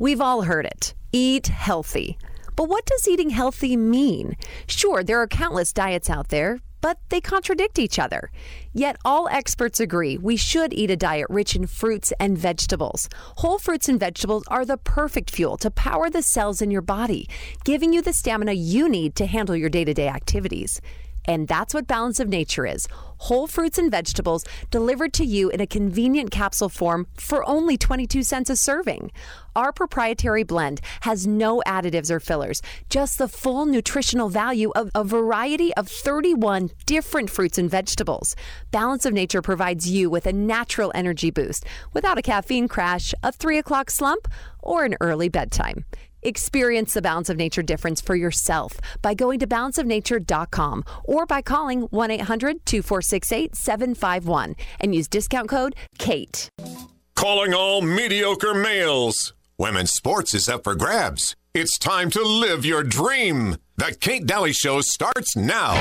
We've all heard it eat healthy. But what does eating healthy mean? Sure, there are countless diets out there, but they contradict each other. Yet all experts agree we should eat a diet rich in fruits and vegetables. Whole fruits and vegetables are the perfect fuel to power the cells in your body, giving you the stamina you need to handle your day to day activities. And that's what Balance of Nature is whole fruits and vegetables delivered to you in a convenient capsule form for only 22 cents a serving. Our proprietary blend has no additives or fillers, just the full nutritional value of a variety of 31 different fruits and vegetables. Balance of Nature provides you with a natural energy boost without a caffeine crash, a 3 o'clock slump, or an early bedtime. Experience the Balance of Nature difference for yourself by going to balanceofnature.com or by calling 1 800 246 8751 and use discount code KATE. Calling all mediocre males. Women's sports is up for grabs. It's time to live your dream. The Kate Daly Show starts now.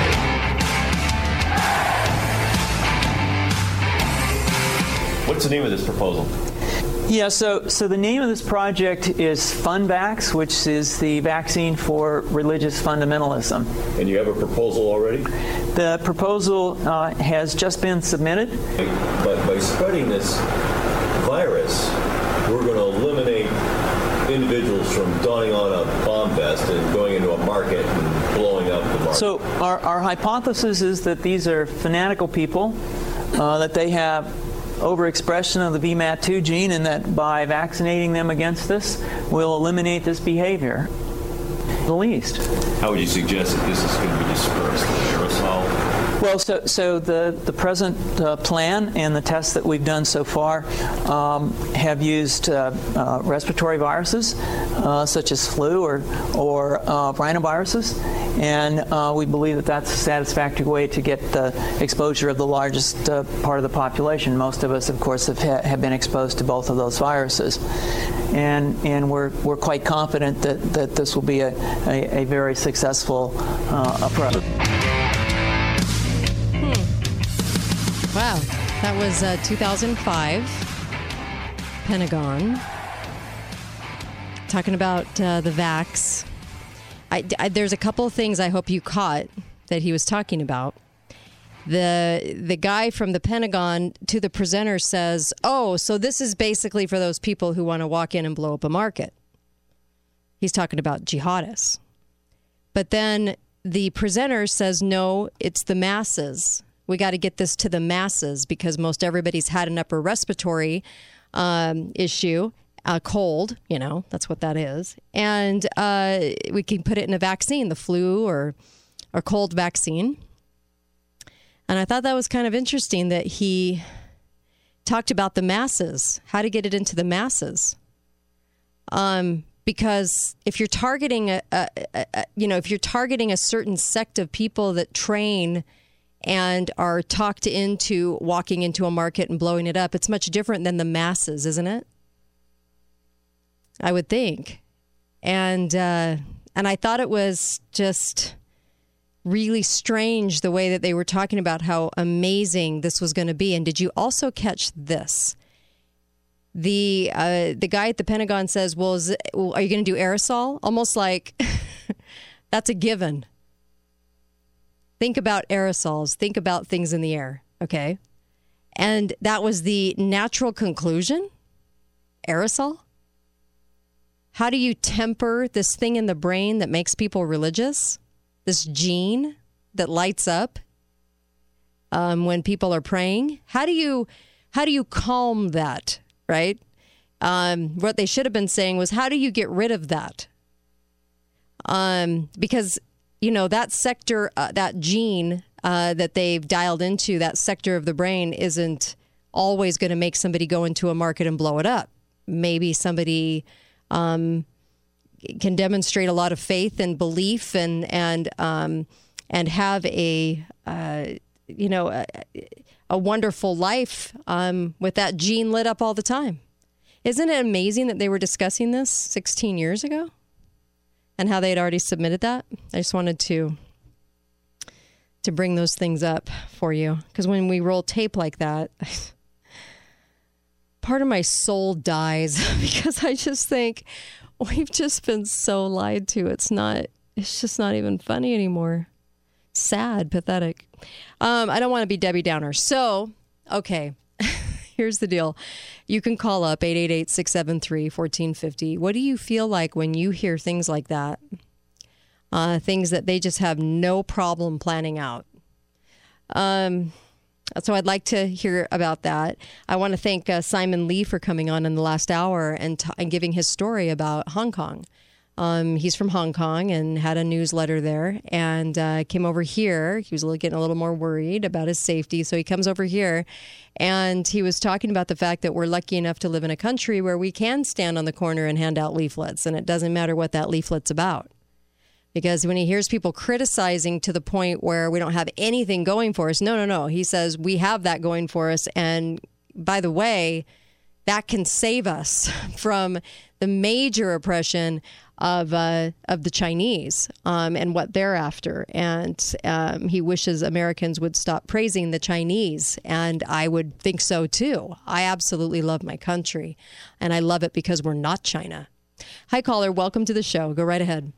What's the name of this proposal? Yeah, so, so the name of this project is FunVax, which is the vaccine for religious fundamentalism. And you have a proposal already? The proposal uh, has just been submitted. But by spreading this virus, we're going to eliminate individuals from donning on a bomb vest and going into a market and blowing up the market. So our, our hypothesis is that these are fanatical people, uh, that they have overexpression of the VMAT2 gene, and that by vaccinating them against this, we'll eliminate this behavior. The least. How would you suggest that this is going to be dispersed? Aerosol? Well, so, so the, the present uh, plan and the tests that we've done so far um, have used uh, uh, respiratory viruses, uh, such as flu or, or uh, rhinoviruses, and uh, we believe that that's a satisfactory way to get the exposure of the largest part of the population. Most of us, of course, have, ha- have been exposed to both of those viruses. And, and we're, we're quite confident that, that this will be a, a, a very successful approach. Wow. That was uh, 2005. Pentagon. Talking about uh, the vax. I, I, there's a couple of things I hope you caught that he was talking about. The the guy from the Pentagon to the presenter says, "Oh, so this is basically for those people who want to walk in and blow up a market." He's talking about jihadists. But then the presenter says, "No, it's the masses." We got to get this to the masses because most everybody's had an upper respiratory um, issue, a cold, you know, that's what that is. And uh, we can put it in a vaccine, the flu or, or cold vaccine. And I thought that was kind of interesting that he talked about the masses, how to get it into the masses. Um, because if you're targeting a, a, a, you know, if you're targeting a certain sect of people that train and are talked into walking into a market and blowing it up. It's much different than the masses, isn't it? I would think. And uh, and I thought it was just really strange the way that they were talking about how amazing this was going to be. And did you also catch this? The uh, the guy at the Pentagon says, "Well, it, well are you going to do aerosol?" Almost like that's a given. Think about aerosols, think about things in the air, okay? And that was the natural conclusion aerosol? How do you temper this thing in the brain that makes people religious? This gene that lights up um, when people are praying? How do you how do you calm that? Right? Um, what they should have been saying was, how do you get rid of that? Um, because you know, that sector, uh, that gene uh, that they've dialed into, that sector of the brain isn't always going to make somebody go into a market and blow it up. Maybe somebody um, can demonstrate a lot of faith and belief and and um, and have a uh, you know a, a wonderful life um, with that gene lit up all the time. Isn't it amazing that they were discussing this 16 years ago? And how they had already submitted that. I just wanted to to bring those things up for you because when we roll tape like that, part of my soul dies because I just think we've just been so lied to. It's not. It's just not even funny anymore. Sad, pathetic. Um, I don't want to be Debbie Downer. So, okay. Here's the deal. You can call up 888 673 1450. What do you feel like when you hear things like that? Uh, things that they just have no problem planning out. Um, so I'd like to hear about that. I want to thank uh, Simon Lee for coming on in the last hour and, t- and giving his story about Hong Kong. Um, he's from Hong Kong and had a newsletter there and uh, came over here. He was getting a little more worried about his safety. So he comes over here and he was talking about the fact that we're lucky enough to live in a country where we can stand on the corner and hand out leaflets. And it doesn't matter what that leaflet's about because when he hears people criticizing to the point where we don't have anything going for us, no, no, no. He says we have that going for us. And by the way, that can save us from the major oppression of uh, of the Chinese um, and what they're after. And um, he wishes Americans would stop praising the Chinese, and I would think so too. I absolutely love my country, and I love it because we're not China. Hi, caller. Welcome to the show. Go right ahead.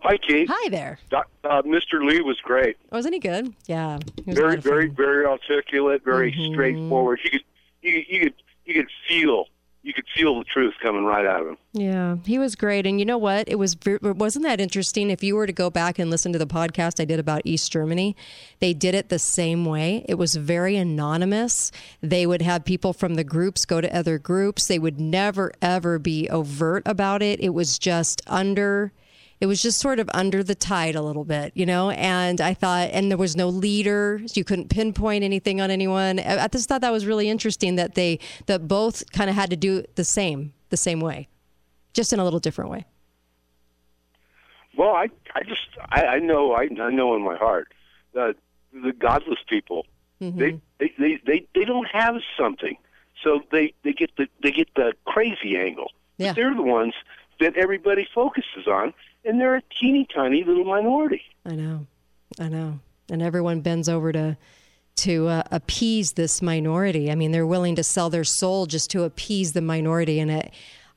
Hi, Kate. Hi there. Uh, Mr. Lee was great. Wasn't he good? Yeah. He was Very, very, very articulate. Very Mm-hmm. straightforward. You could, you, could- you could, you could feel, you could feel the truth coming right out of him. Yeah, he was great. And you know what? It was wasn't that interesting? If you were to go back and listen to the podcast I did about East Germany, they did it the same way. It was very anonymous. They would have people from the groups go to other groups. They would never ever be overt about it. It was just under it was just sort of under the tide a little bit, you know. And I thought, and there was no leader, so you couldn't pinpoint anything on anyone. I just thought that was really interesting that they that both kind of had to do the same, the same way, just in a little different way. Well, I, I just, I, I know, I, I know in my heart that the godless people, Mm-hmm. they, they, they, they, they don't have something, so they, they get the, they get the crazy angle. Yeah. They're the ones that everybody focuses on, and they're a teeny tiny little minority. I know, I know, and everyone bends over to to uh, appease this minority. I mean, they're willing to sell their soul just to appease the minority, and it.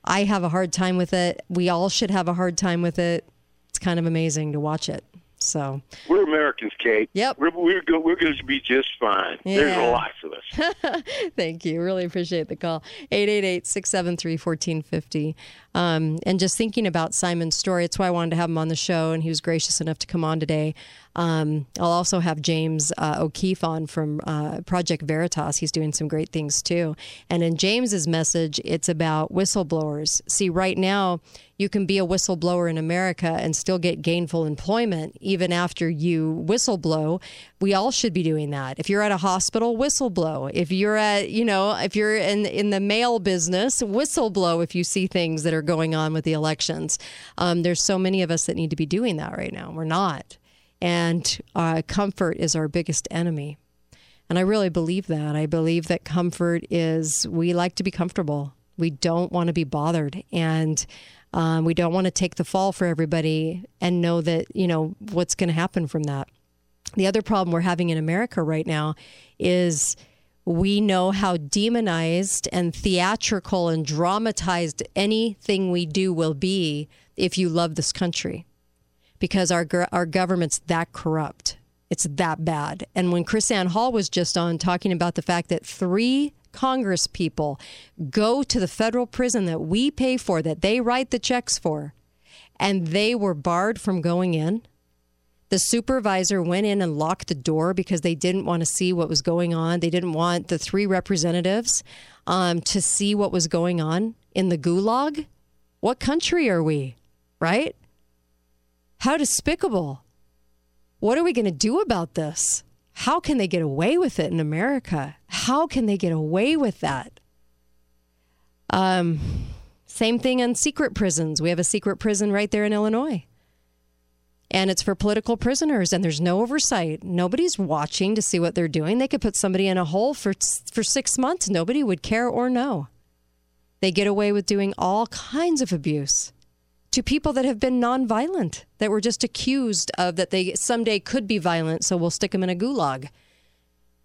I have a hard time with it. We all should have a hard time with it. It's kind of amazing to watch it. So, We're Americans, Kate. Yep. We're we're, go, we're going to be just fine. There's Yeah. lots of us. Thank you. Really appreciate the call. 888 673 1450. Um, and just thinking about Simon's story, it's why I wanted to have him on the show, and he was gracious enough to come on today. Um, I'll also have James uh, O'Keefe on from uh, Project Veritas. He's doing some great things too. And in James's message, it's about whistleblowers. See, right now, you can be a whistleblower in America and still get gainful employment even after you whistleblow. We all should be doing that. If you're at a hospital, whistleblow. If you're at, you know, if you're in in the mail business, whistleblow if you see things that are going on with the elections. Um, there's so many of us that need to be doing that right now. We're not, and uh, comfort is our biggest enemy. And I really believe that. I believe that comfort is, we like to be comfortable. We don't want to be bothered. And um, we don't want to take the fall for everybody and know that, you know, what's going to happen from that. The other problem we're having in America right now is we know how demonized and theatrical and dramatized anything we do will be if you love this country because our our government's that corrupt. It's that bad. And when Chris Ann Hall was just on talking about the fact that three Congress people go to the federal prison that we pay for, that they write the checks for, and they were barred from going in. The supervisor went in and locked the door because they didn't want to see what was going on. They didn't want the three representatives um, to see what was going on in the gulag. What country are we, right? How despicable. What are we going to do about this? How can they get away with it in America? How can they get away with that? Um, same thing on secret prisons. We have a secret prison right there in Illinois. And it's for political prisoners, and there's no oversight. Nobody's watching to see what they're doing. They could put somebody in a hole for for six months. Nobody would care or know. They get away with doing all kinds of abuse to people that have been nonviolent, that were just accused of that they someday could be violent, so we'll stick them in a gulag.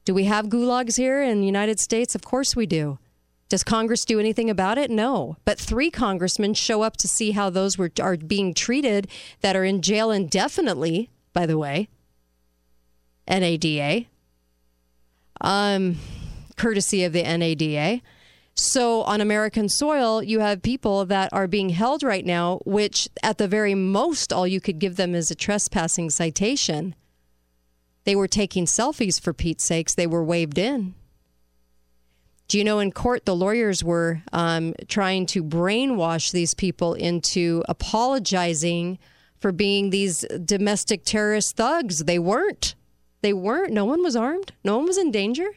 Do we have gulags here in the United States? Of course we do. Does Congress do anything about it? No. But three congressmen show up to see how those were are being treated that are in jail indefinitely, by the way. NADA. Um, courtesy of the NADA. So on American soil, you have people that are being held right now, which at the very most, all you could give them is a trespassing citation. They were taking selfies for Pete's sakes. They were waved in. Do you know in court the lawyers were um, trying to brainwash these people into apologizing for being these domestic terrorist thugs? They weren't. They weren't. No one was armed. No one was in danger.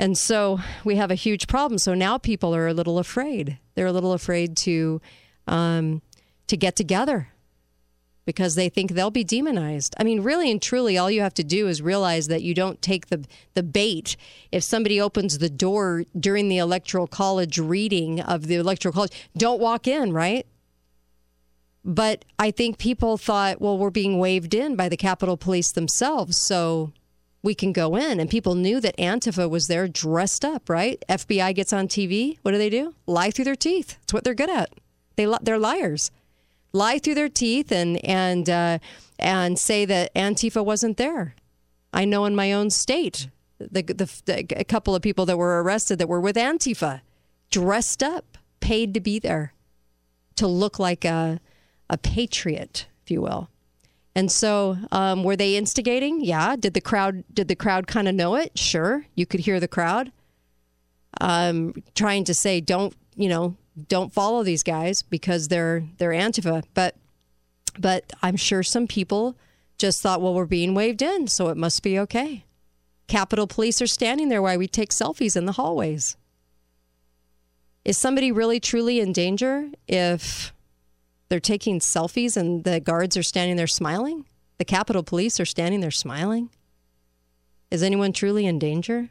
And so we have a huge problem. So now people are a little afraid. They're a little afraid to um, to get together because they think they'll be demonized. I mean, really and truly, all you have to do is realize that you don't take the the bait. If somebody opens the door during the electoral college reading of the electoral college, don't walk in, right? But I think people thought, well, we're being waved in by the Capitol Police themselves, so we can go in. And people knew that Antifa was there dressed up, right? FBI gets on TV. What do they do? Lie through their teeth. It's what they're good at. They they're liars. Lie through their teeth and and uh, and say that Antifa wasn't there. I know in my own state, the, the, the a couple of people that were arrested that were with Antifa, dressed up, paid to be there, to look like a a patriot, if you will. And so, um, were they instigating? Yeah. Did the crowd did the crowd kind of know it? Sure, you could hear the crowd um, trying to say, "Don't you know? Don't follow these guys because they're they're Antifa." But but I'm sure some people just thought, "Well, we're being waved in, so it must be okay." Capitol Police are standing there while we take selfies in the hallways. Is somebody really truly in danger if they're taking selfies and the guards are standing there smiling. The Capitol Police are standing there smiling. Is anyone truly in danger?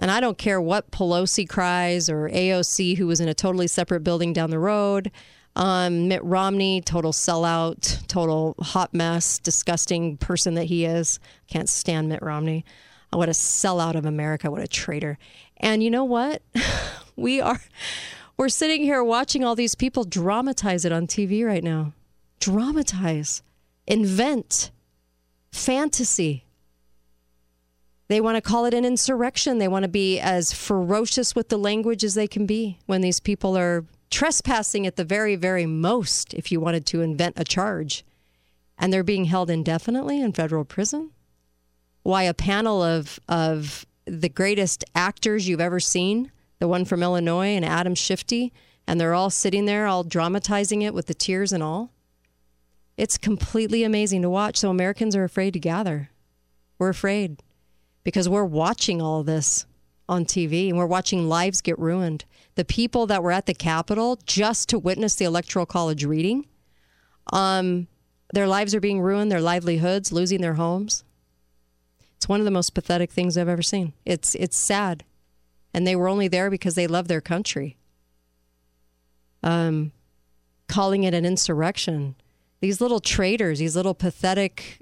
And I don't care what Pelosi cries or AOC, who was in a totally separate building down the road. Um, Mitt Romney, total sellout, total hot mess, disgusting person that he is. Can't stand Mitt Romney. What a sellout of America. What a traitor. And you know what? we are we're sitting here watching all these people dramatize it on TV right now. Dramatize, invent, fantasy. They want to call it an insurrection. They want to be as ferocious with the language as they can be when these people are trespassing at the very, very most, if you wanted to invent a charge. And they're being held indefinitely in federal prison. Why a panel of, of the greatest actors you've ever seen the one from Illinois and Adam Shifty, and they're all sitting there, all dramatizing it with the tears and all. It's completely amazing to watch. So Americans are afraid to gather. We're afraid because we're watching all this on TV and we're watching lives get ruined. The people that were at the Capitol just to witness the Electoral College reading, um, their lives are being ruined, their livelihoods, losing their homes. It's one of the most pathetic things I've ever seen. It's it's sad and they were only there because they love their country. Um, calling it an insurrection. These little traitors, these little pathetic,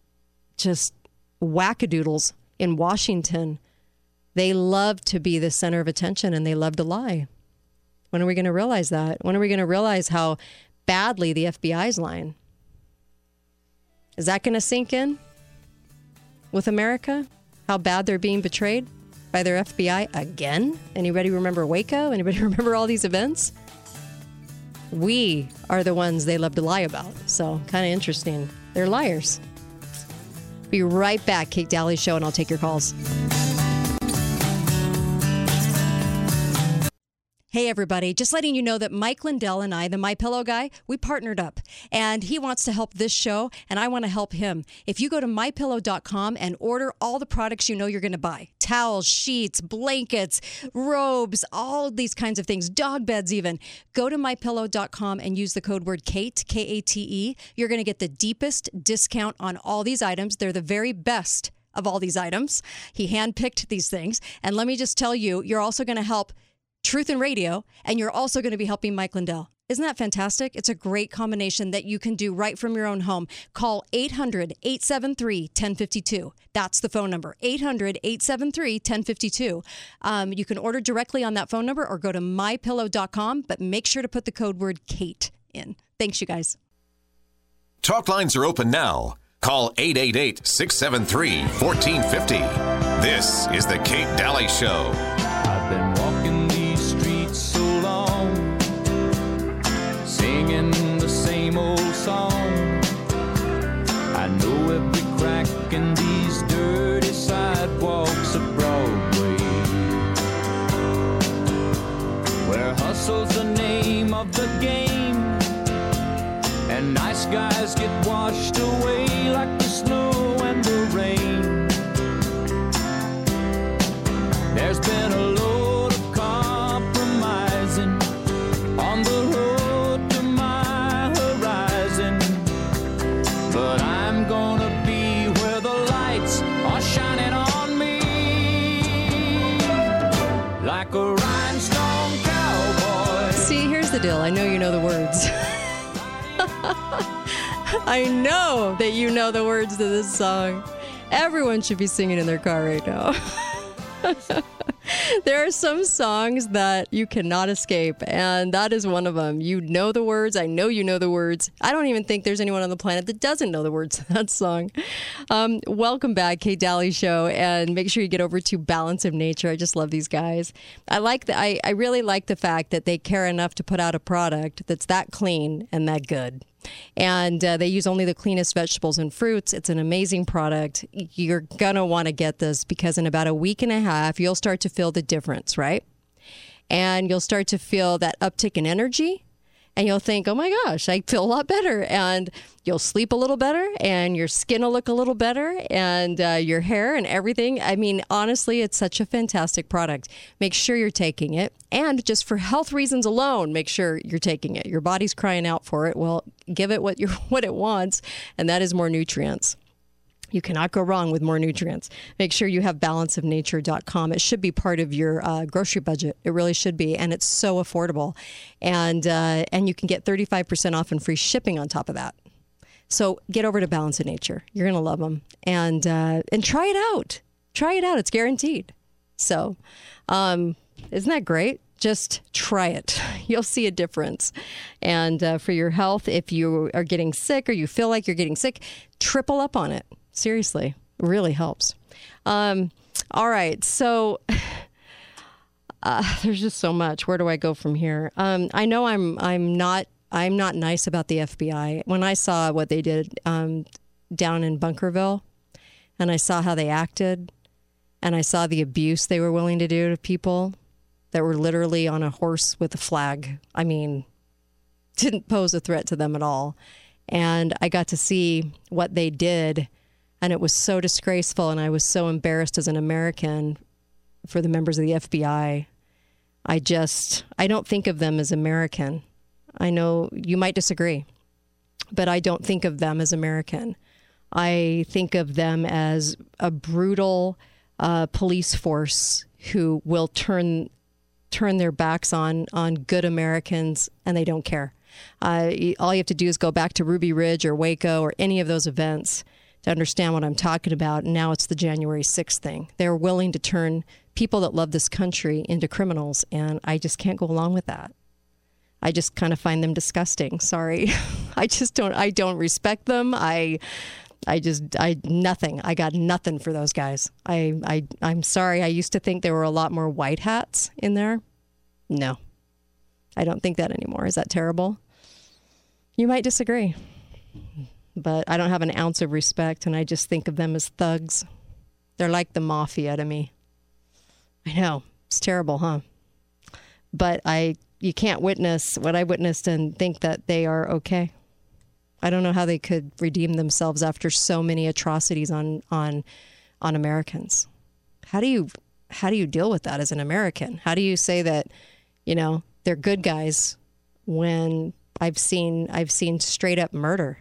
just wackadoodles in Washington, they love to be the center of attention and they love to lie. When are we going to realize that? When are we going to realize how badly the FBI is lying? Is that going to sink in with America? How bad they're being betrayed? By their FBI again? Anybody remember Waco? Anybody remember all these events? We are the ones they love to lie about. So, kind of interesting. They're liars. Be right back, Kate Daly Show, and I'll take your calls. Hey everybody, just letting you know that Mike Lindell and I, the My Pillow guy, we partnered up and he wants to help this show and I want to help him. If you go to mypillow.com and order all the products you know you're going to buy, towels, sheets, blankets, robes, all these kinds of things, dog beds even, go to mypillow.com and use the code word Kate, K A T E. You're going to get the deepest discount on all these items. They're the very best of all these items. He handpicked these things. And let me just tell you, you're also going to help Truth in Radio, and you're also going to be helping Mike Lindell. Isn't that fantastic? It's a great combination that you can do right from your own home. Call 800 873 1052. That's the phone number 800 873 1052. Um, you can order directly on that phone number or go to mypillow.com, but make sure to put the code word Kate in. Thanks, you guys. Talk lines are open now. Call 888 673 1450. This is The Kate Daly Show. Of the game, and nice guys get I know that you know the words to this song. Everyone should be singing in their car right now. there are some songs that you cannot escape, and that is one of them. You know the words. I know you know the words. I don't even think there's anyone on the planet that doesn't know the words to that song. Um, welcome back, Kate Daly Show, and make sure you get over to Balance of Nature. I just love these guys. I like the, I, I really like the fact that they care enough to put out a product that's that clean and that good and uh, they use only the cleanest vegetables and fruits. It's an amazing product. You're gonna want to get this because in about a week and a half, you'll start to feel the difference, right? And you'll start to feel that uptick in energy. And you'll think, oh my gosh, I feel a lot better. And you'll sleep a little better, and your skin will look a little better, and uh, your hair and everything. I mean, honestly, it's such a fantastic product. Make sure you're taking it. And just for health reasons alone, make sure you're taking it. Your body's crying out for it. Well, give it what, you what it wants, and that is more nutrients. You cannot go wrong with more nutrients. Make sure you have balanceofnature.com. It should be part of your uh, grocery budget. It really should be, and it's so affordable. And uh, and you can get 35% off and free shipping on top of that. So get over to Balance of Nature. You're gonna love them, and uh, and try it out. Try it out. It's guaranteed. So, um, isn't that great? Just try it. You'll see a difference. And uh, for your health, if you are getting sick or you feel like you're getting sick, triple up on it. Seriously, really helps. Um, all right, so uh, there's just so much. Where do I go from here? Um, I know I'm I'm not I'm not nice about the FBI. When I saw what they did um, down in Bunkerville, and I saw how they acted, and I saw the abuse they were willing to do to people that were literally on a horse with a flag. I mean, didn't pose a threat to them at all. And I got to see what they did, and it was so disgraceful. And I was so embarrassed as an American for the members of the FBI. I just, I don't think of them as American. I know you might disagree, but I don't think of them as American. I think of them as a brutal uh, police force who will turn turn their backs on on good Americans and they don't care. Uh, all you have to do is go back to Ruby Ridge or Waco or any of those events to understand what I'm talking about. And now it's the January 6th thing. They're willing to turn people that love this country into criminals, and I just can't go along with that. I just kind of find them disgusting. Sorry, I just don't. I don't respect them. I, I just I nothing. I got nothing for those guys. I I I'm sorry. I used to think there were a lot more white hats in there. No, I don't think that anymore. Is that terrible? You might disagree, but I don't have an ounce of respect, and I just think of them as thugs. They're like the mafia to me. I know it's terrible, huh? But I you can't witness what I witnessed and think that they are okay. I don't know how they could redeem themselves after so many atrocities on on on Americans. How do you how do you deal with that as an American? How do you say that, you know, they're good guys when I've seen I've seen straight up murder,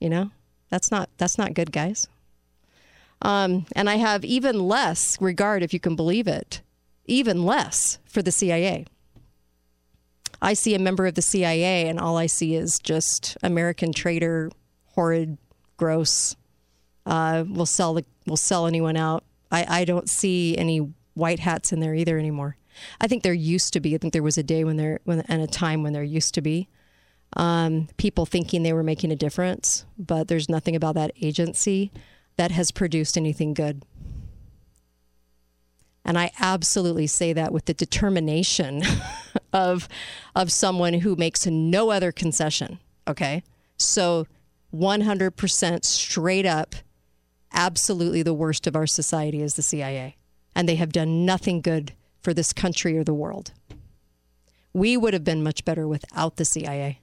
you know? That's not that's not good guys. Um, and I have even less regard, if you can believe it, even less for the CIA. I see a member of the CIA, and all I see is just American traitor, horrid, gross. Uh, will sell the will sell anyone out. I, I don't see any white hats in there either anymore. I think there used to be. I think there was a day when there when and a time when there used to be um, people thinking they were making a difference, but there's nothing about that agency that has produced anything good. And I absolutely say that with the determination of of someone who makes no other concession. Okay, so 100% straight up, absolutely the worst of our society is the CIA, and they have done nothing good for this country or the world. We would have been much better without the CIA.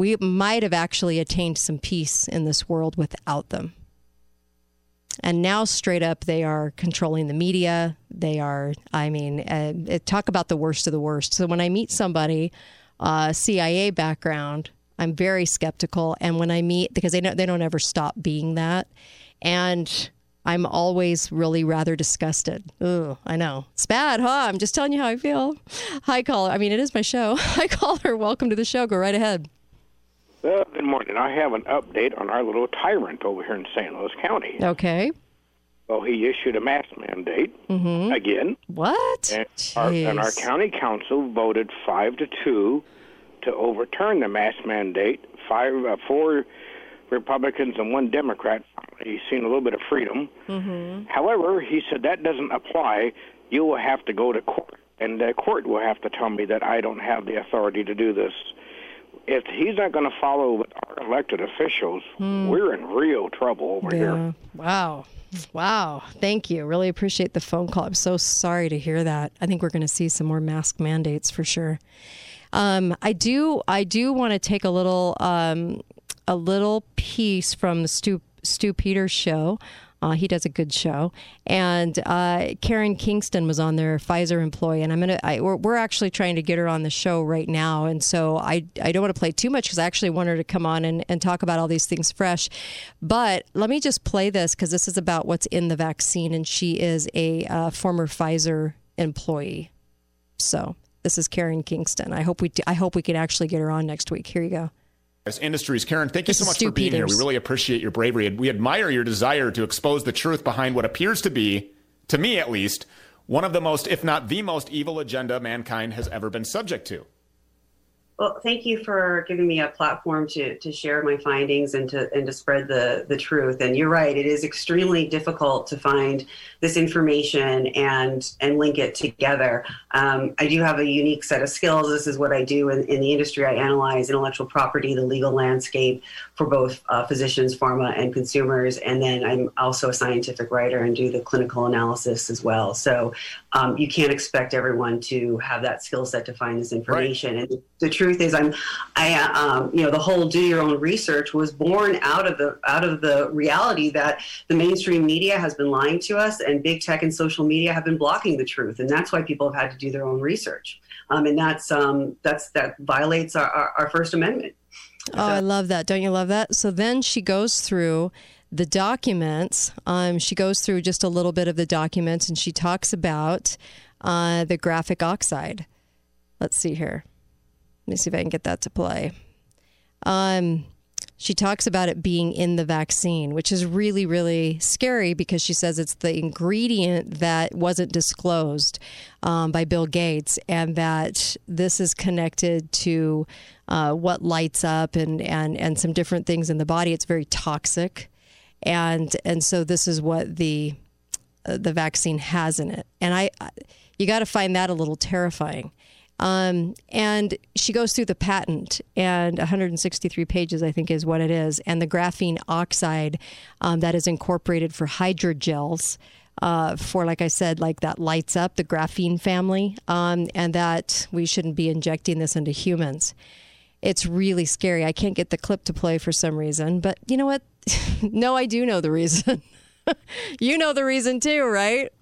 We might have actually attained some peace in this world without them. And now, straight up, they are controlling the media. They are, I mean, uh, talk about the worst of the worst. So when I meet somebody, uh, CIA background, I'm very skeptical. And when I meet, because they don't, they don't ever stop being that, and I'm always really rather disgusted. Ooh, I know it's bad, huh? I'm just telling you how I feel. Hi, caller. I mean, it is my show. Hi, caller. Welcome to the show. Go right ahead. Well, good morning. I have an update on our little tyrant over here in St. Louis County. Okay. Well, he issued a mask mandate Mm-hmm. again, What? and our, and our county council voted five to two to overturn the mask mandate. Five, uh, four Republicans and one Democrat. He's seen a little bit of freedom. Mm-hmm. However, he said that doesn't apply. You will have to go to court, and the court will have to tell me that I don't have the authority to do this. If he's not going to follow our elected officials, we're in real trouble over here. Hmm. Wow. Wow. Thank you. Really appreciate the phone call. I'm so sorry to hear that. I think we're going to see some more mask mandates for sure. Um, I do. I do want to take a little, um, a little piece from the Stu Stu Peters show. Uh, he does a good show, and uh, Karen Kingston was on there, Pfizer employee, and I'm gonna. I, we're, we're actually trying to get her on the show right now, and so I I don't want to play too much because I actually want her to come on and, and talk about all these things fresh. But let me just play this because this is about what's in the vaccine, and she is a uh, former Pfizer employee. So this is Karen Kingston. I hope we I hope we can actually get her on next week. Here you go. As Industries. Karen, thank you This so much for being here. We really appreciate your bravery and we admire your desire to expose the truth behind what appears to be, to me at least, one of the most, if not the most evil agenda mankind has ever been subject to. Well, thank you for giving me a platform to, to share my findings and to and to spread the, the truth. And you're right, it is extremely difficult to find this information and and link it together. Um, I do have a unique set of skills. This is what I do in, in the industry. I analyze intellectual property, the legal landscape for both uh, physicians, pharma, and consumers. And then I'm also a scientific writer and do the clinical analysis as well. So um, you can't expect everyone to have that skill set to find this information. And the truth is, I'm, I, um, you know, the whole do your own research was born out of the out of the reality that the mainstream media has been lying to us, and big tech and social media have been blocking the truth, and that's why people have had to do their own research. Um, and that's um, that's that violates our, our, our First Amendment. Oh, I love that. Don't you love that? So then she goes through the documents. Um, she goes through just a little bit of the documents and she talks about uh, the graphic oxide. Let's see here. Let me see if I can get that to play. Um, she talks about it being in the vaccine, which is really, really scary because she says it's the ingredient that wasn't disclosed um, by Bill Gates, and that this is connected to uh, what lights up and, and, and some different things in the body. It's very toxic, and and so this is what the uh, the vaccine has in it, and I, I you got to find that a little terrifying. Um, and she goes through the patent, and 163 pages, I think, is what it is, and the graphene oxide um, that is incorporated for hydrogels. Uh, for, like I said, like that lights up the graphene family, um, and that we shouldn't be injecting this into humans. It's really scary. I can't get the clip to play for some reason, but you know what? no, I do know the reason. you know the reason too, right?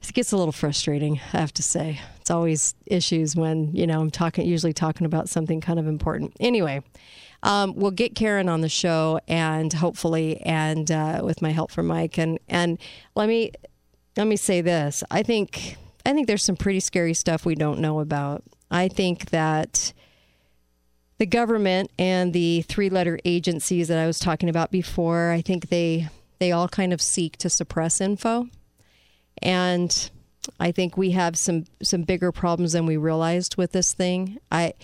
It gets a little frustrating, I have to say. It's always issues when, you know, I'm talking, usually talking about something kind of important. Anyway, um, we'll get Karen on the show and hopefully, and uh, with my help from Mike. And, and let me, let me say this. I think, I think there's some pretty scary stuff we don't know about. I think that the government and the three-letter agencies that I was talking about before, I think they they all kind of seek to suppress info, and I think we have some some bigger problems than we realized with this thing. I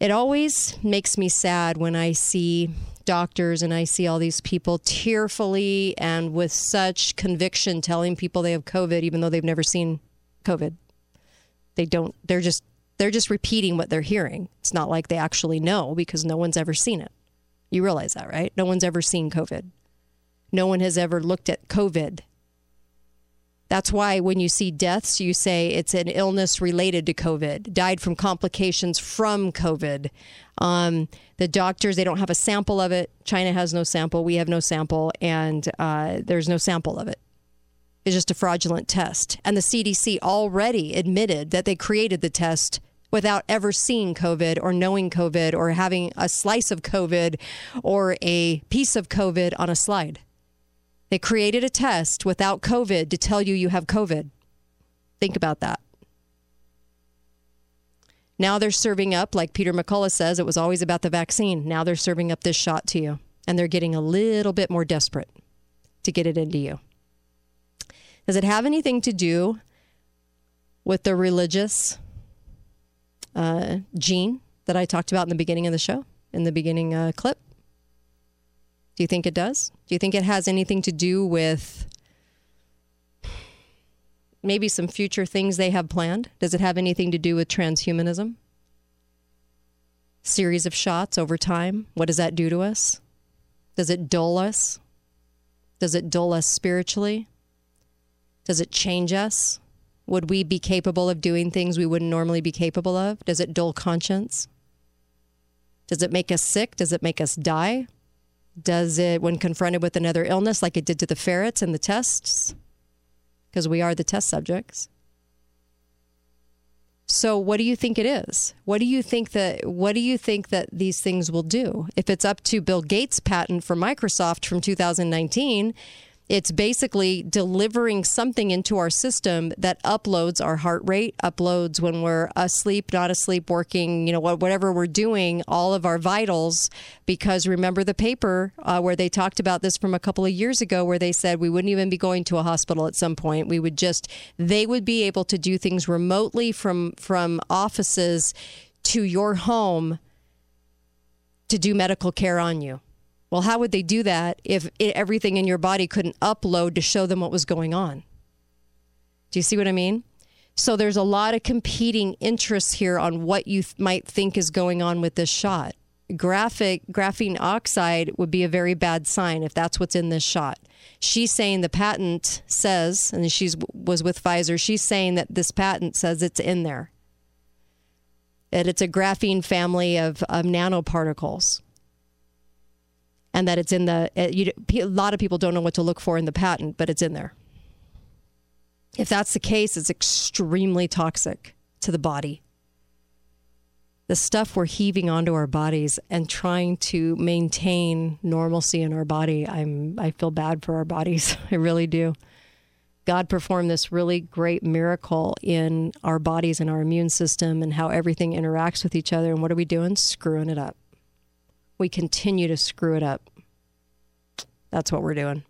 it always makes me sad when I see doctors and I see all these people tearfully and with such conviction telling people they have COVID even though they've never seen COVID. They don't they're just they're just repeating what they're hearing. It's not like they actually know because no one's ever seen it. You realize that, right? No one's ever seen COVID. No one has ever looked at COVID. That's why when you see deaths, you say it's an illness related to COVID, died from complications from COVID. Um, the doctors, they don't have a sample of it. China has no sample. We have no sample. And uh, there's no sample of it. It's just a fraudulent test. And the CDC already admitted that they created the test without ever seeing COVID or knowing COVID or having a slice of COVID or a piece of COVID on a slide. They created a test without COVID to tell you you have COVID. Think about that. Now they're serving up, like Peter McCullough says, it was always about the vaccine. Now they're serving up this shot to you, and they're getting a little bit more desperate to get it into you. Does it have anything to do with the religious uh, gene that I talked about in the beginning of the show, in the beginning uh, clip? Do you think it does? Do you think it has anything to do with maybe some future things they have planned? Does it have anything to do with transhumanism? Series of shots over time. What does that do to us? Does it dull us? Does it dull us spiritually? Does it change us? Would we be capable of doing things we wouldn't normally be capable of? Does it dull conscience? Does it make us sick? Does it make us die? Does it, when confronted with another illness, like it did to the ferrets and the tests? Because we are the test subjects. So, what do you think it is? What do you think that What do you think that these things will do? If it's up to Bill Gates' patent for Microsoft from 2019, it's basically delivering something into our system that uploads our heart rate, uploads when we're asleep, not asleep, working, you know, whatever we're doing, all of our vitals. Because remember the paper uh, where they talked about this from a couple of years ago, where they said we wouldn't even be going to a hospital at some point. We would just, they would be able to do things remotely from from offices to your home to do medical care on you. Well, how would they do that if everything in your body couldn't upload to show them what was going on? Do you see what I mean? So there's a lot of competing interests here on what you th- might think is going on with this shot. Graphic graphene oxide would be a very bad sign if that's what's in this shot. She's saying the patent says, and she was with Pfizer. She's saying that this patent says it's in there. That it's a graphene family of, of nanoparticles and that it's in the uh, you, a lot of people don't know what to look for in the patent but it's in there. If that's the case it's extremely toxic to the body. The stuff we're heaving onto our bodies and trying to maintain normalcy in our body i'm i feel bad for our bodies. I really do. God performed this really great miracle in our bodies and our immune system and how everything interacts with each other and what are we doing? Screwing it up we continue to screw it up. That's what we're doing.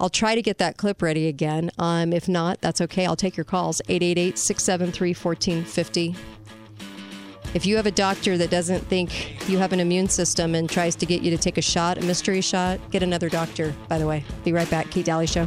I'll try to get that clip ready again. Um, if not, that's okay. I'll take your calls 888 673 1450. If you have a doctor that doesn't think you have an immune system and tries to get you to take a shot, a mystery shot, get another doctor, by the way. Be right back. Kate Daly Show.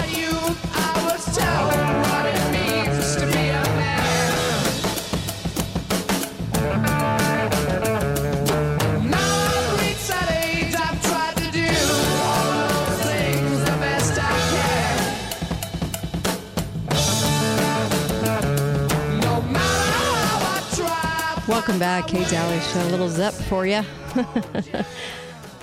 Welcome back, Kate Daly Show. A little zep for you.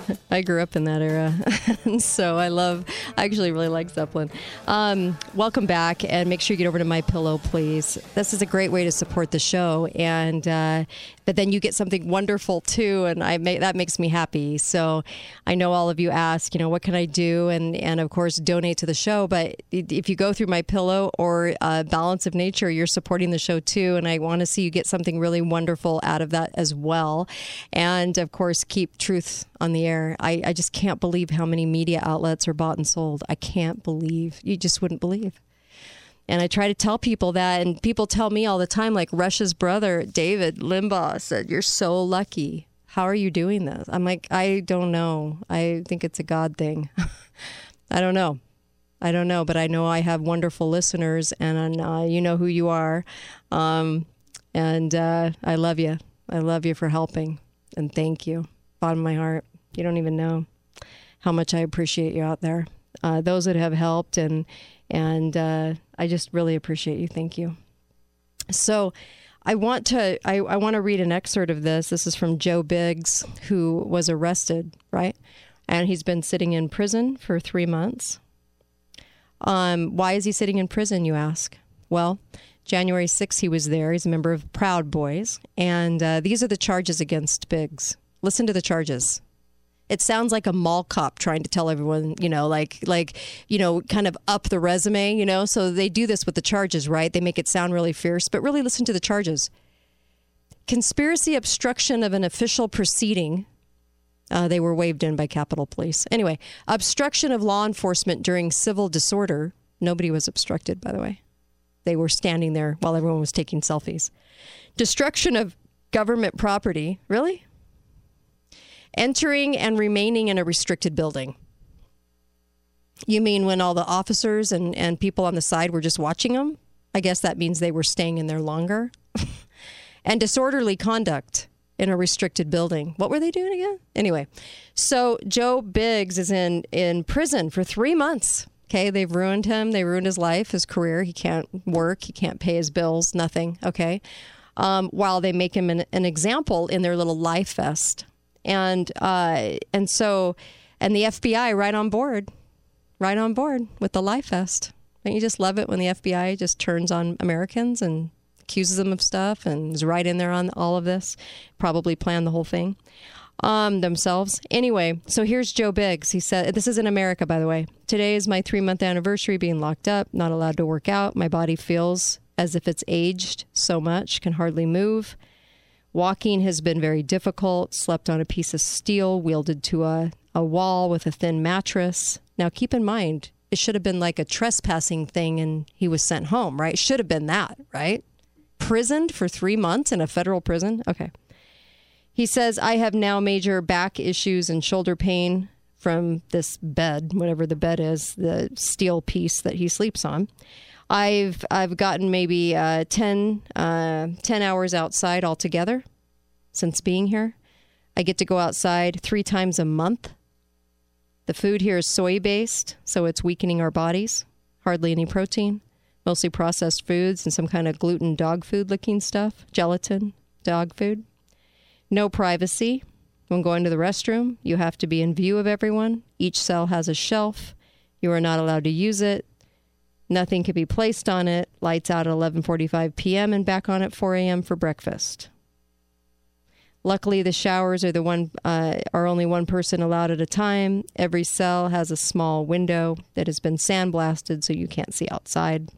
I grew up in that era, so I love. I actually really like Zeppelin. Um, welcome back, and make sure you get over to my pillow, please. This is a great way to support the show, and uh, but then you get something wonderful too, and I make that makes me happy. So I know all of you ask, you know, what can I do, and and of course donate to the show. But if you go through my pillow or uh, Balance of Nature, you're supporting the show too, and I want to see you get something really wonderful out of that as well. And of course, keep truth on the air. I, I just can't believe how many media outlets are bought and sold. I can't believe. You just wouldn't believe. And I try to tell people that, and people tell me all the time, like Rush's brother, David Limbaugh, said, You're so lucky. How are you doing this? I'm like, I don't know. I think it's a God thing. I don't know. I don't know, but I know I have wonderful listeners, and uh, you know who you are. Um, and uh, I love you. I love you for helping, and thank you, bottom of my heart. You don't even know how much I appreciate you out there. Uh, those that have helped, and and uh, I just really appreciate you. Thank you. So. I want to I, I want to read an excerpt of this. This is from Joe Biggs, who was arrested, right? And he's been sitting in prison for three months. Um, why is he sitting in prison, you ask? Well, January 6th, he was there. He's a member of Proud Boys. And uh, these are the charges against Biggs. Listen to the charges. It sounds like a mall cop trying to tell everyone, you know, like, like, you know, kind of up the resume, you know. So they do this with the charges, right? They make it sound really fierce, but really listen to the charges. Conspiracy obstruction of an official proceeding uh, they were waved in by Capitol Police. Anyway, obstruction of law enforcement during civil disorder. Nobody was obstructed, by the way. They were standing there while everyone was taking selfies. Destruction of government property. Really? Entering and remaining in a restricted building. You mean when all the officers and, and people on the side were just watching them? I guess that means they were staying in there longer. and disorderly conduct in a restricted building. What were they doing again? Anyway, so Joe Biggs is in in prison for three months. Okay, they've ruined him. They ruined his life, his career. He can't work. He can't pay his bills. Nothing. Okay, um, while they make him an, an, example in their little life vest, and uh, and so and the FBI right on board, right on board with the life Fest. Don't you just love it when the FBI just turns on Americans and accuses them of stuff and is right in there on all of this. Probably planned the whole thing um, themselves. Anyway, so here's Joe Biggs. He said, This is in America, by the way. Today is my three month anniversary being locked up, not allowed to work out. My body feels as if it's aged so much, can hardly move. Walking has been very difficult. Slept on a piece of steel, wielded to a, a wall with a thin mattress. Now, keep in mind, it should have been like a trespassing thing and he was sent home, right? Should have been that, right? Prisoned for three months in a federal prison. Okay. He says, I have now major back issues and shoulder pain from this bed, whatever the bed is, the steel piece that he sleeps on. I've I've gotten maybe uh, 10, uh, 10 hours outside altogether since being here. I get to go outside three times a month. The food here is soy based, so it's weakening our bodies. Hardly any protein mostly processed foods and some kind of gluten dog food looking stuff, gelatin, dog food. No privacy. When going to the restroom, you have to be in view of everyone. Each cell has a shelf. You are not allowed to use it. Nothing can be placed on it. Lights out at 11:45 p.m. and back on at 4 a.m. for breakfast. Luckily, the showers are the one uh, are only one person allowed at a time. Every cell has a small window that has been sandblasted, so you can't see outside.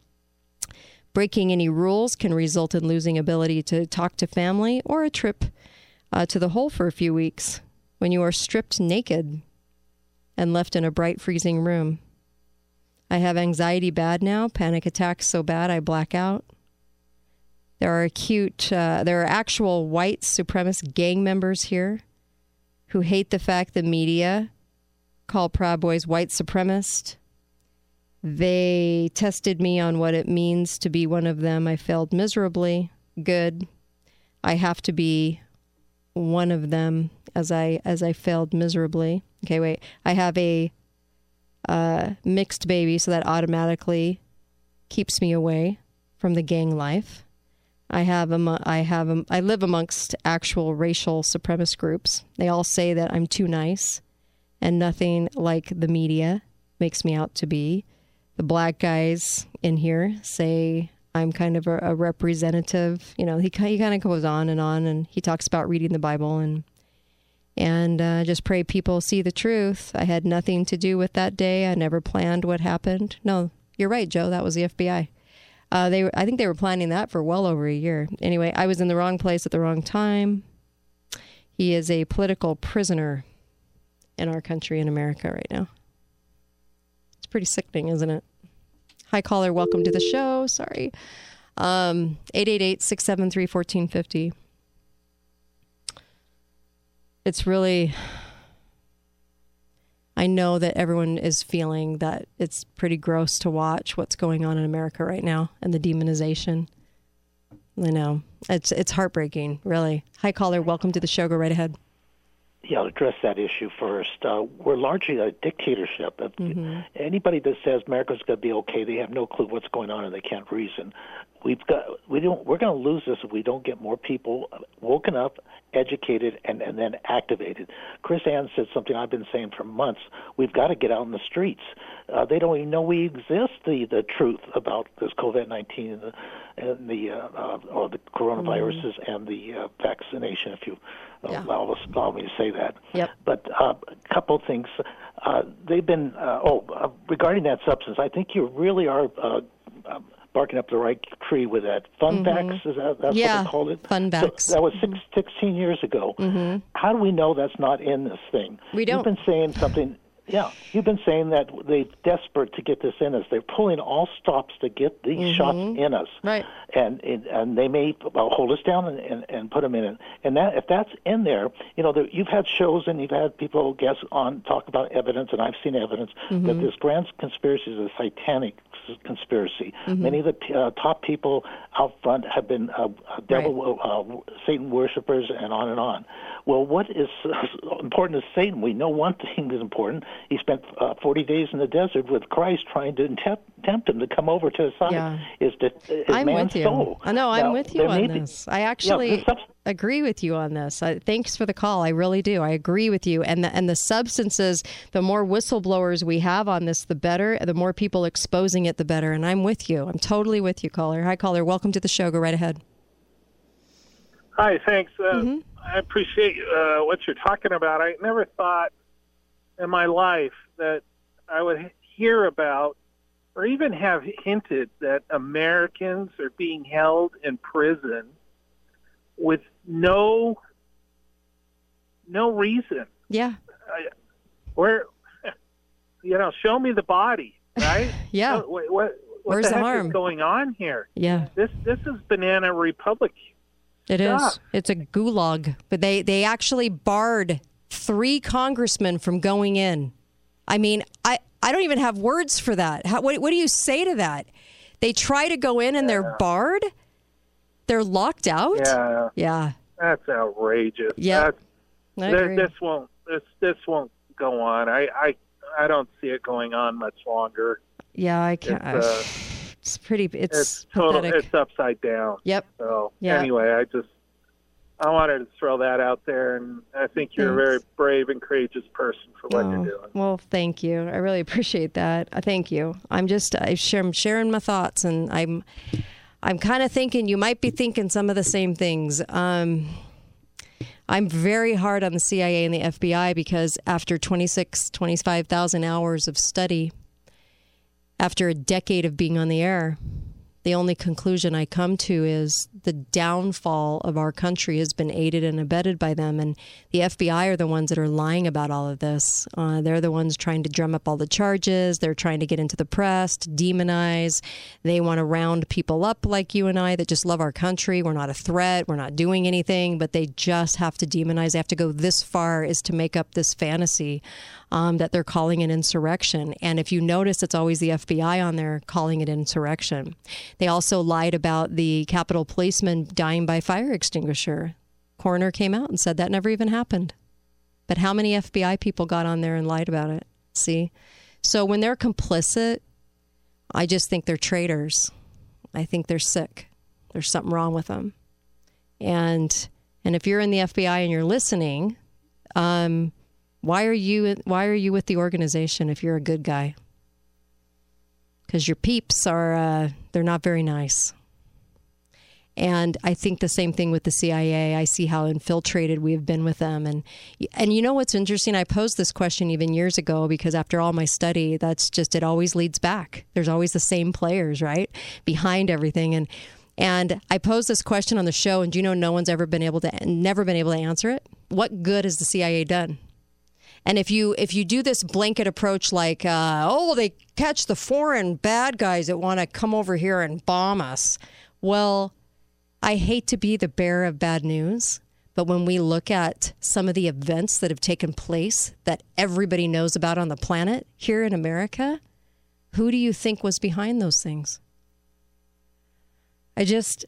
Breaking any rules can result in losing ability to talk to family or a trip uh, to the hole for a few weeks when you are stripped naked and left in a bright, freezing room. I have anxiety bad now, panic attacks so bad I black out. There are acute, uh, there are actual white supremacist gang members here who hate the fact the media call Proud Boys white supremacist they tested me on what it means to be one of them. I failed miserably. Good. I have to be one of them as I as I failed miserably. Okay, wait. I have a uh, mixed baby, so that automatically keeps me away from the gang life. I have a, I have a, I live amongst actual racial supremacist groups. They all say that I'm too nice, and nothing like the media makes me out to be. The black guys in here say I'm kind of a, a representative. You know, he, he kind of goes on and on, and he talks about reading the Bible and and uh, just pray people see the truth. I had nothing to do with that day. I never planned what happened. No, you're right, Joe. That was the FBI. Uh, they, I think they were planning that for well over a year. Anyway, I was in the wrong place at the wrong time. He is a political prisoner in our country in America right now. It's pretty sickening, isn't it? Hi, caller. Welcome to the show. Sorry. Um, 888 673 1450. It's really. I know that everyone is feeling that it's pretty gross to watch what's going on in America right now and the demonization. I know. It's it's heartbreaking, really. Hi caller, welcome to the show. Go right ahead. Yeah, I'll address that issue first. Uh, we're largely a dictatorship. If Anybody that says America's going to be okay, they have no clue what's going on and they can't reason. We've got we don't we're going to lose this if we don't get more people woken up, educated, and and then activated. Chris Ann said something I've been saying for months. We've got to get out in the streets. Uh, they don't even know we exist. The the truth about this COVID nineteen and the and the uh, uh, or the coronaviruses and the uh, vaccination. If you Yeah. allow, allow me to say that. Yep. But uh, a couple things. Uh, they've been, uh, oh, uh, regarding that substance, I think you really are uh, uh, barking up the right tree with that. Fun facts, is that, that's Mm-hmm. Yeah, what they called it? fun So facts. that was six, 16 years ago. Mm-hmm. How do we know that's not in this thing? We don't. You've been saying something. Yeah, you've been saying that they're desperate to get this in us. They're pulling all stops to get these shots in us Mm-hmm. Right. and and, and they may hold us down and, and, and put them in it. And that if that's in there, you know, there, you've had shows and you've had people guests on talk about evidence, and I've seen evidence that this grand conspiracy is a satanic conspiracy. Many of the uh, top people out front have been uh, uh, devil, uh, Satan worshippers, and on and on. Well, what is uh, important to Satan? We know one thing is important. He spent uh, 40 days in the desert with Christ, trying to tempt, tempt him to come over to his side. Yeah. Is to is I'm man's with you. soul. I know, I'm Now, with you on may be- this. I actually this subs- agree with you on this. I, thanks for the call. I really do. I agree with you. And the, and the substances, the more whistleblowers we have on this, the better. The more people exposing it, the better. And I'm with you. I'm totally with you, caller. Hi, caller. Welcome to the show. Go right ahead. Hi, thanks. Uh, Mm-hmm. I appreciate uh, what you're talking about. I never thought in my life that I would hear about or even have hinted that Americans are being held in prison with no no reason. Yeah. Where you know, show me the body, right? Yeah. What, what, what Where's the, the harm? going on here? Yeah. This this is banana republic. It is. It's a gulag. But they they actually barred three congressmen from going in. I mean, I I don't even have words for that. How, what what do you say to that? They try to go in and they're barred. They're locked out. Yeah. Yeah. That's outrageous. Yeah. That's, I Th- agree. This won't this this won't go on. I I I don't see it going on much longer. Yeah. I can't. It's, uh, it's pretty. It's, It's total. It's upside down. Yep. So Yeah. anyway, I just I wanted to throw that out there, and I think you're a very brave and courageous person for what Oh, you're doing. Well, thank you. I really appreciate that. I thank you. I'm just I'm sharing my thoughts, and I'm I'm kind of thinking you might be thinking some of the same things. Um, I'm very hard on the CIA and the FBI because after 26, 25,000 hours of study, after a decade of being on the air, the only conclusion I come to is the downfall of our country has been aided and abetted by them. And the FBI are the ones that are lying about all of this. Uh, they're the ones trying to drum up all the charges. They're trying to get into the press, to demonize. They want to round people up like you and I that just love our country. We're not a threat. We're not doing anything, but they just have to demonize. They have to go this far is to make up this fantasy um, that they're calling an insurrection. And if you notice, it's always the FBI on there calling it insurrection. They also lied about the Capitol policeman dying by fire extinguisher. Coroner came out and said that never even happened. But how many FBI people got on there and lied about it? See? So when they're complicit, I just think they're traitors. I think they're sick. There's something wrong with them. And and if you're in the FBI and you're listening, um, Why are you why are you with the organization if you're a good guy? Because your peeps are uh, they're not very nice. And I think the same thing with the CIA. I see how infiltrated we have been with them. And and you know what's interesting? I posed this question even years ago because after all my study, that's just it always leads back. There's always the same players, right? Behind everything. And and I posed this question on the show, and do you know no one's ever been able to never been able to answer it? What good has the CIA done? And if you if you do this blanket approach, like uh, oh they catch the foreign bad guys that want to come over here and bomb us, well, I hate to be the bearer of bad news, but when we look at some of the events that have taken place that everybody knows about on the planet here in America, who do you think was behind those things? I just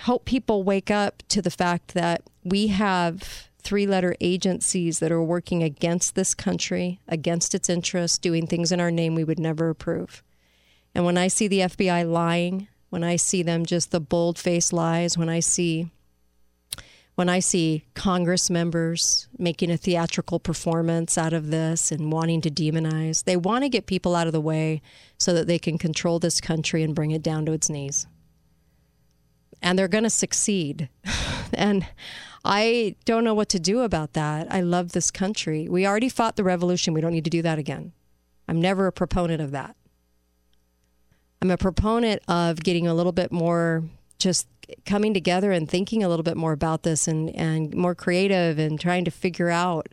hope people wake up to the fact that we have three letter agencies that are working against this country, against its interests, doing things in our name we would never approve. And when I see the FBI lying, when I see them just the bold faced lies, when I see when I see Congress members making a theatrical performance out of this and wanting to demonize, they want to get people out of the way so that they can control this country and bring it down to its knees. And they're going to succeed. and I don't know what to do about that. I love this country. We already fought the revolution. We don't need to do that again. I'm never a proponent of that. I'm a proponent of getting a little bit more just coming together and thinking a little bit more about this and, and more creative and trying to figure out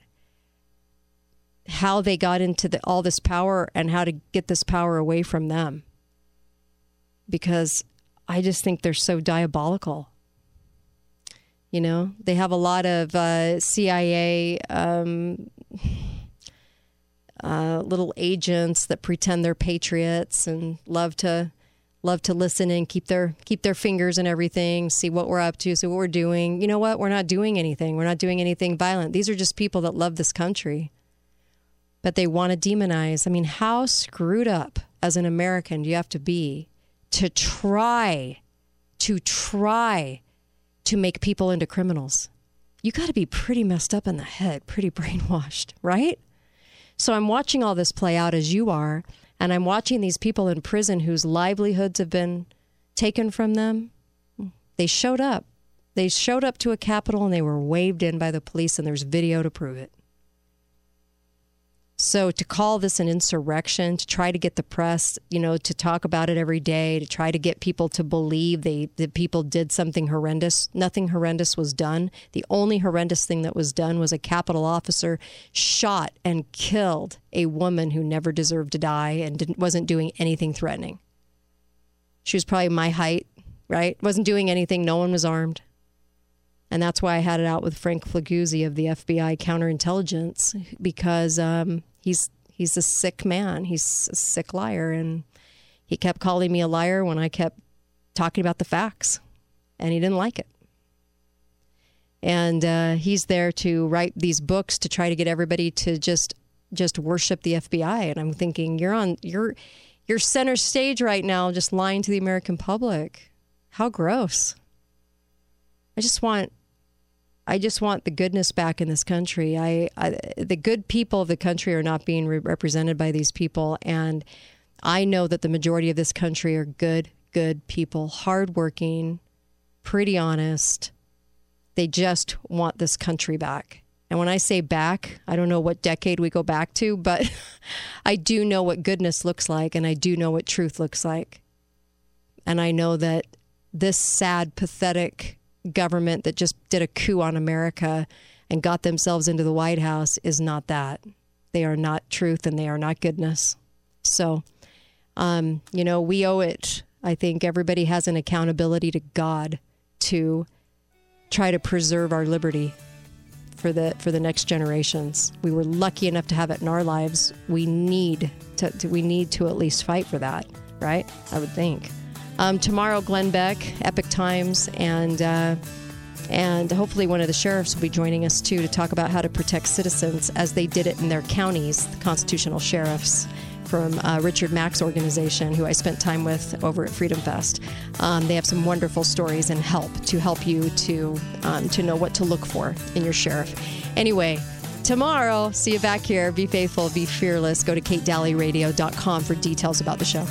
how they got into the, all this power and how to get this power away from them. Because I just think they're so diabolical. You know, they have a lot of uh, CIA um, uh, little agents that pretend they're patriots and love to love to listen and keep their keep their fingers and everything, see what we're up to, see what we're doing. You know what? We're not doing anything. We're not doing anything violent. These are just people that love this country. But they want to demonize. I mean, how screwed up as an American do you have to be to try to try to make people into criminals? You got to be pretty messed up in the head, pretty brainwashed, right? So I'm watching all this play out as you are, and I'm watching these people in prison whose livelihoods have been taken from them. They showed up. They showed up to a Capitol and they were waved in by the police, and there's video to prove it. So to call this an insurrection, to try to get the press, you know, to talk about it every day, to try to get people to believe they that people did something horrendous, nothing horrendous was done. The only horrendous thing that was done was a Capitol officer shot and killed a woman who never deserved to die and didn't, wasn't doing anything threatening. She was probably my height, right? Wasn't doing anything. No one was armed. And that's why I had it out with Frank Figliuzzi of the FBI counterintelligence because um, he's he's a sick man. He's a sick liar, and he kept calling me a liar when I kept talking about the facts, and he didn't like it. And uh, he's there to write these books to try to get everybody to just just worship the FBI. And I'm thinking, you're on you're you're center stage right now, just lying to the American public. How gross! I just want I just want the goodness back in this country. I, I the good people of the country are not being re- represented by these people, and I know that the majority of this country are good, good people, hardworking, pretty honest. They just want this country back. And when I say back, I don't know what decade we go back to, but I do know what goodness looks like, and I do know what truth looks like. And I know that this sad, pathetic government that just did a coup on America and got themselves into the White House is not that. They are not truth and they are not goodness. So, um, you know, we owe it. I think everybody has an accountability to God to try to preserve our liberty for the for the next generations. We were lucky enough to have it in our lives. We need to, to we need to at least fight for that, right? I would think. Um, tomorrow, Glenn Beck, Epoch Times, and uh, and hopefully one of the sheriffs will be joining us too to talk about how to protect citizens as they did it in their counties, the constitutional sheriffs from uh, Richard Mack's organization, who I spent time with over at Freedom Fest. Um, they have some wonderful stories and help to help you to um, to know what to look for in your sheriff. Anyway, tomorrow. See you back here. Be faithful, be fearless. Go to katedalleyradio.com for details about the show.